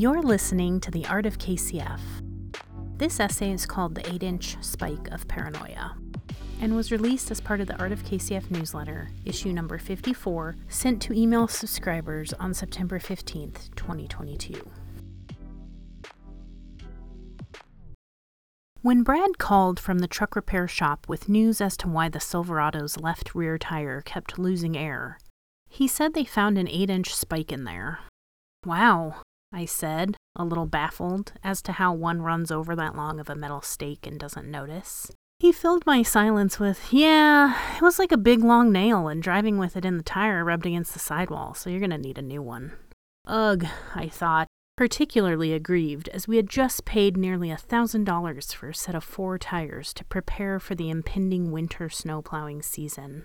You're listening to The Art of KCF. This essay is called The 8 Inch Spike of Paranoia and was released as part of the Art of KCF newsletter, issue number 54, sent to email subscribers on September 15th, 2022. When Brad called from the truck repair shop with news as to why the Silverado's left rear tire kept losing air, he said they found an 8 inch spike in there. Wow, I said, a little baffled as to how one runs over that long of a metal stake and doesn't notice. He filled my silence with, Yeah, it was like a big long nail, and driving with it in the tire rubbed against the sidewall, so you're gonna need a new one. Ugh, I thought, particularly aggrieved as we had just paid nearly a thousand dollars for a set of four tires to prepare for the impending winter snowplowing season.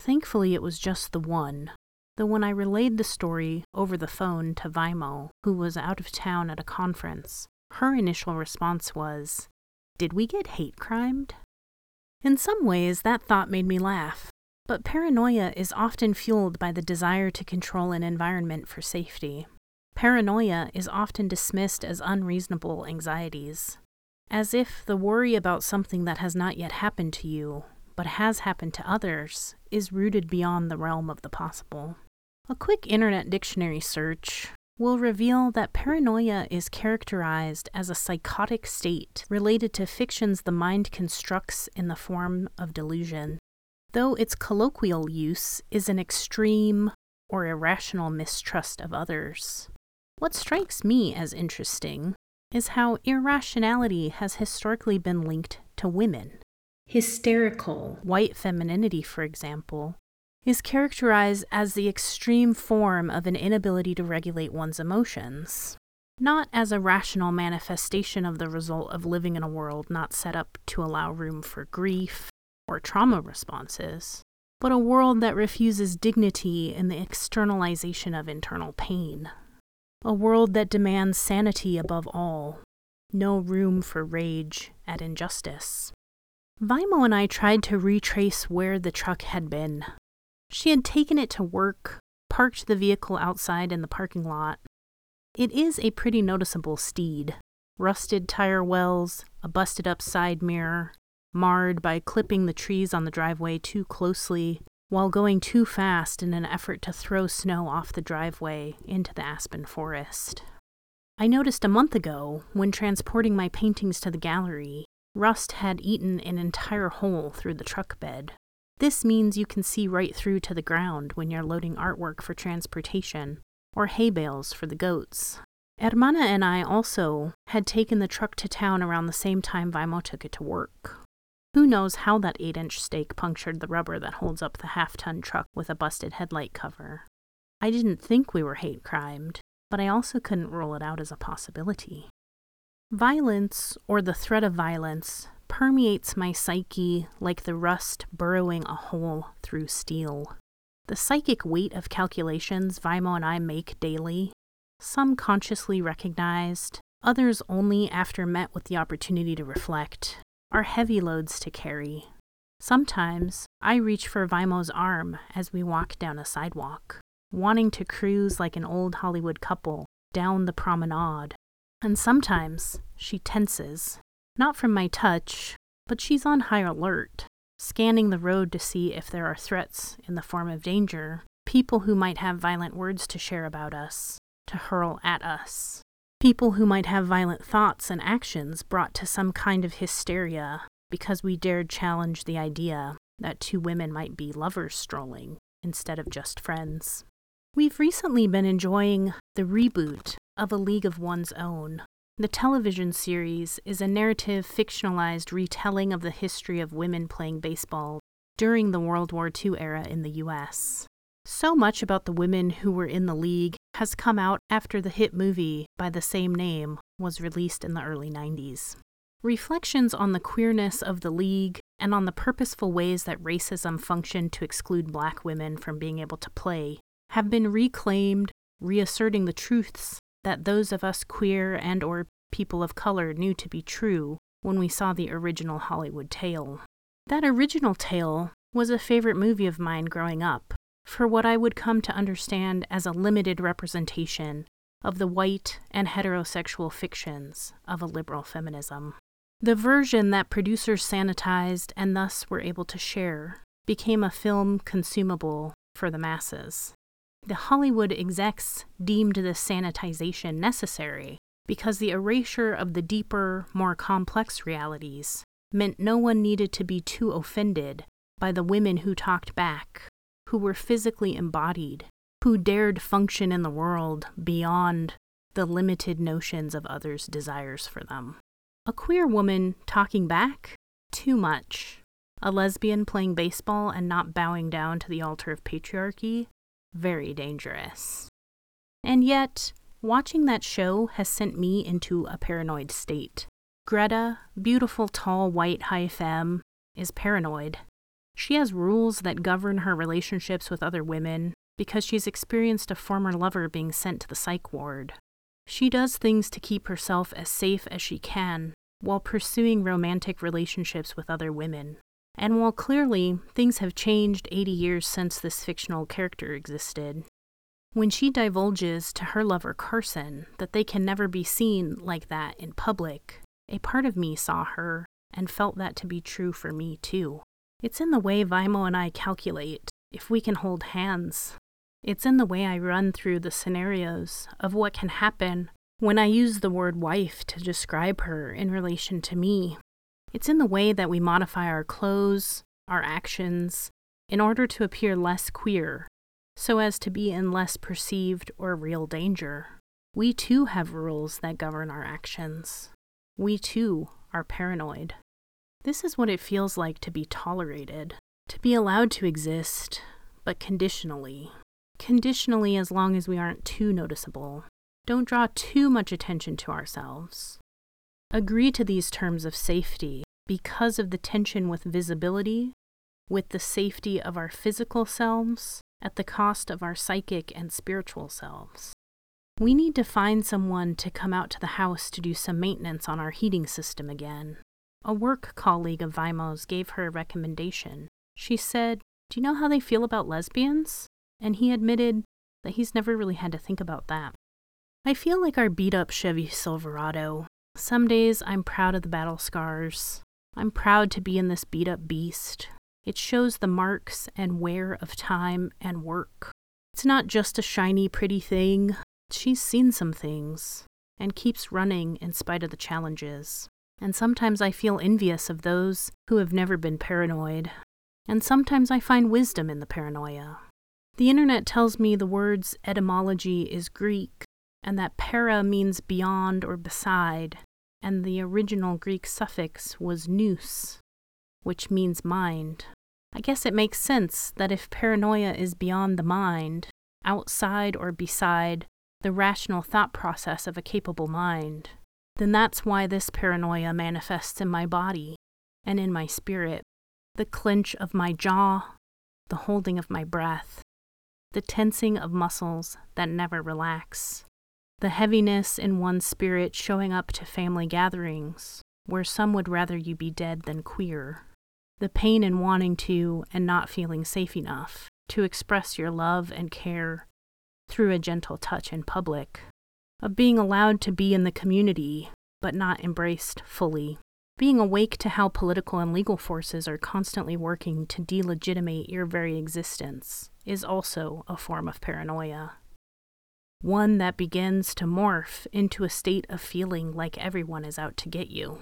Thankfully, it was just the one, though when I relayed the story over the phone to Vaimo, who was out of town at a conference, her initial response was, Did we get hate crimed? In some ways, that thought made me laugh, but paranoia is often fueled by the desire to control an environment for safety. Paranoia is often dismissed as unreasonable anxieties, as if the worry about something that has not yet happened to you, but has happened to others, is rooted beyond the realm of the possible. A quick internet dictionary search will reveal that paranoia is characterized as a psychotic state related to fictions the mind constructs in the form of delusion, though its colloquial use is an extreme or irrational mistrust of others. What strikes me as interesting is how irrationality has historically been linked to women. Hysterical white femininity, for example, is characterized as the extreme form of an inability to regulate one's emotions, not as a rational manifestation of the result of living in a world not set up to allow room for grief or trauma responses, but a world that refuses dignity in the externalization of internal pain a world that demands sanity above all, no room for rage at injustice. Vaimo and I tried to retrace where the truck had been. She had taken it to work, parked the vehicle outside in the parking lot. It is a pretty noticeable steed rusted tire wells, a busted up side mirror, marred by clipping the trees on the driveway too closely while going too fast in an effort to throw snow off the driveway into the aspen forest. I noticed a month ago, when transporting my paintings to the gallery, rust had eaten an entire hole through the truck bed. This means you can see right through to the ground when you're loading artwork for transportation, or hay bales for the goats. Hermana and I also had taken the truck to town around the same time Vaimo took it to work. Who knows how that 8 inch stake punctured the rubber that holds up the half ton truck with a busted headlight cover? I didn't think we were hate crimed, but I also couldn't rule it out as a possibility. Violence, or the threat of violence, permeates my psyche like the rust burrowing a hole through steel. The psychic weight of calculations Vaimo and I make daily, some consciously recognized, others only after met with the opportunity to reflect, are heavy loads to carry. Sometimes I reach for Vaimo's arm as we walk down a sidewalk, wanting to cruise like an old Hollywood couple down the promenade. And sometimes she tenses, not from my touch, but she's on high alert, scanning the road to see if there are threats in the form of danger, people who might have violent words to share about us, to hurl at us. People who might have violent thoughts and actions brought to some kind of hysteria because we dared challenge the idea that two women might be lovers strolling instead of just friends. We've recently been enjoying the reboot of A League of One's Own. The television series is a narrative fictionalized retelling of the history of women playing baseball during the World War II era in the US. So much about the women who were in the league has come out after the hit movie by the same name was released in the early 90s. Reflections on the queerness of the League and on the purposeful ways that racism functioned to exclude black women from being able to play have been reclaimed, reasserting the truths that those of us queer and or people of color knew to be true when we saw the original Hollywood tale. That original tale was a favorite movie of mine growing up, for what I would come to understand as a limited representation of the white and heterosexual fictions of a liberal feminism. The version that producers sanitized and thus were able to share became a film consumable for the masses. The Hollywood execs deemed this sanitization necessary because the erasure of the deeper, more complex realities meant no one needed to be too offended by the women who talked back, who were physically embodied, who dared function in the world beyond the limited notions of others' desires for them. A queer woman talking back? Too much. A lesbian playing baseball and not bowing down to the altar of patriarchy? Very dangerous. And yet, watching that show has sent me into a paranoid state. Greta, beautiful, tall, white, high femme, is paranoid. She has rules that govern her relationships with other women because she's experienced a former lover being sent to the psych ward. She does things to keep herself as safe as she can while pursuing romantic relationships with other women. And while clearly things have changed 80 years since this fictional character existed, when she divulges to her lover Carson that they can never be seen like that in public, a part of me saw her and felt that to be true for me too. It's in the way Vaimo and I calculate if we can hold hands. It's in the way I run through the scenarios of what can happen when I use the word wife to describe her in relation to me. It's in the way that we modify our clothes, our actions, in order to appear less queer, so as to be in less perceived or real danger. We too have rules that govern our actions. We too are paranoid. This is what it feels like to be tolerated, to be allowed to exist, but conditionally. Conditionally, as long as we aren't too noticeable, don't draw too much attention to ourselves. Agree to these terms of safety because of the tension with visibility, with the safety of our physical selves, at the cost of our psychic and spiritual selves. We need to find someone to come out to the house to do some maintenance on our heating system again. A work colleague of Vaimo's gave her a recommendation. She said, Do you know how they feel about lesbians? And he admitted that he's never really had to think about that. I feel like our beat up Chevy Silverado. Some days I'm proud of the battle scars. I'm proud to be in this beat up beast. It shows the marks and wear of time and work. It's not just a shiny, pretty thing. She's seen some things and keeps running in spite of the challenges. And sometimes I feel envious of those who have never been paranoid. And sometimes I find wisdom in the paranoia. The internet tells me the word's etymology is Greek and that para means beyond or beside, and the original Greek suffix was nous, which means mind. I guess it makes sense that if paranoia is beyond the mind, outside or beside the rational thought process of a capable mind, then that's why this paranoia manifests in my body and in my spirit. The clench of my jaw, the holding of my breath, the tensing of muscles that never relax, the heaviness in one's spirit showing up to family gatherings, where some would rather you be dead than queer, the pain in wanting to and not feeling safe enough to express your love and care through a gentle touch in public, of being allowed to be in the community but not embraced fully, being awake to how political and legal forces are constantly working to delegitimate your very existence is also a form of paranoia one that begins to morph into a state of feeling like everyone is out to get you.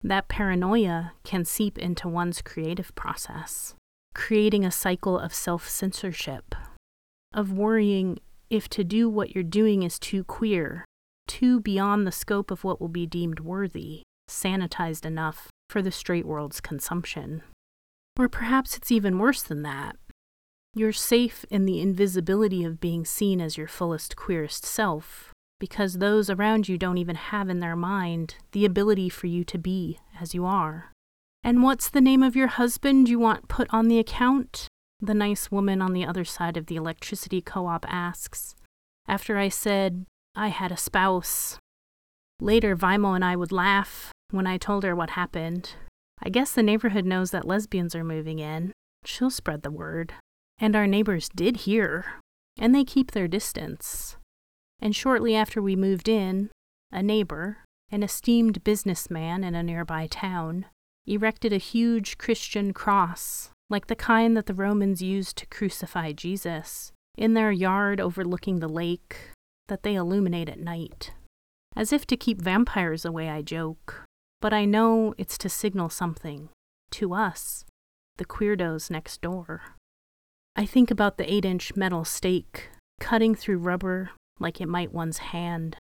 That paranoia can seep into one's creative process, creating a cycle of self censorship, of worrying if to do what you're doing is too queer, too beyond the scope of what will be deemed worthy, sanitized enough for the straight world's consumption. Or perhaps it's even worse than that. You're safe in the invisibility of being seen as your fullest, queerest self, because those around you don't even have in their mind the ability for you to be as you are. And what's the name of your husband you want put on the account? The nice woman on the other side of the electricity co op asks, after I said I had a spouse. Later, Vaimo and I would laugh when I told her what happened. I guess the neighborhood knows that lesbians are moving in. She'll spread the word. And our neighbors did hear, and they keep their distance. And shortly after we moved in, a neighbor, an esteemed businessman in a nearby town, erected a huge Christian cross, like the kind that the Romans used to crucify Jesus, in their yard overlooking the lake that they illuminate at night. As if to keep vampires away, I joke, but I know it's to signal something to us, the queerdos next door. I think about the 8 inch metal stake cutting through rubber like it might one's hand.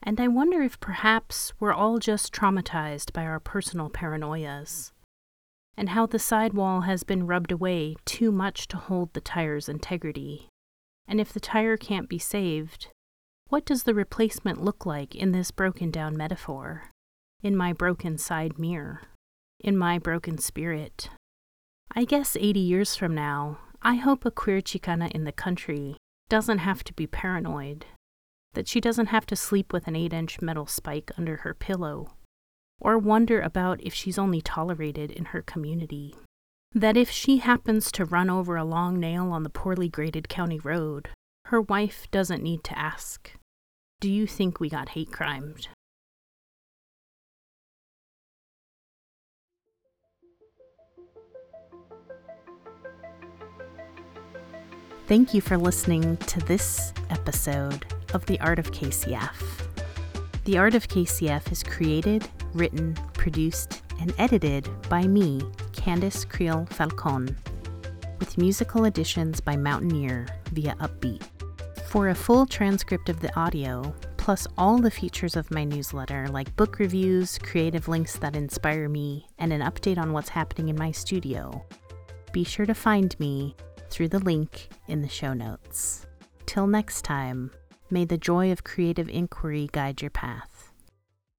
And I wonder if perhaps we're all just traumatized by our personal paranoias, and how the sidewall has been rubbed away too much to hold the tire's integrity. And if the tire can't be saved, what does the replacement look like in this broken down metaphor? In my broken side mirror? In my broken spirit? I guess 80 years from now, I hope a queer Chicana in the country doesn't have to be paranoid, that she doesn't have to sleep with an 8 inch metal spike under her pillow, or wonder about if she's only tolerated in her community. That if she happens to run over a long nail on the poorly graded county road, her wife doesn't need to ask, Do you think we got hate crimed? Thank you for listening to this episode of The Art of KCF. The Art of KCF is created, written, produced, and edited by me, Candice Creel Falcon, with musical additions by Mountaineer via Uppbeat. For a full transcript of the audio, plus all the features of my newsletter like book reviews, creative links that inspire me, and an update on what's happening in my studio, be sure to find me through the link in the show notes. Till next time, may the joy of creative inquiry guide your path.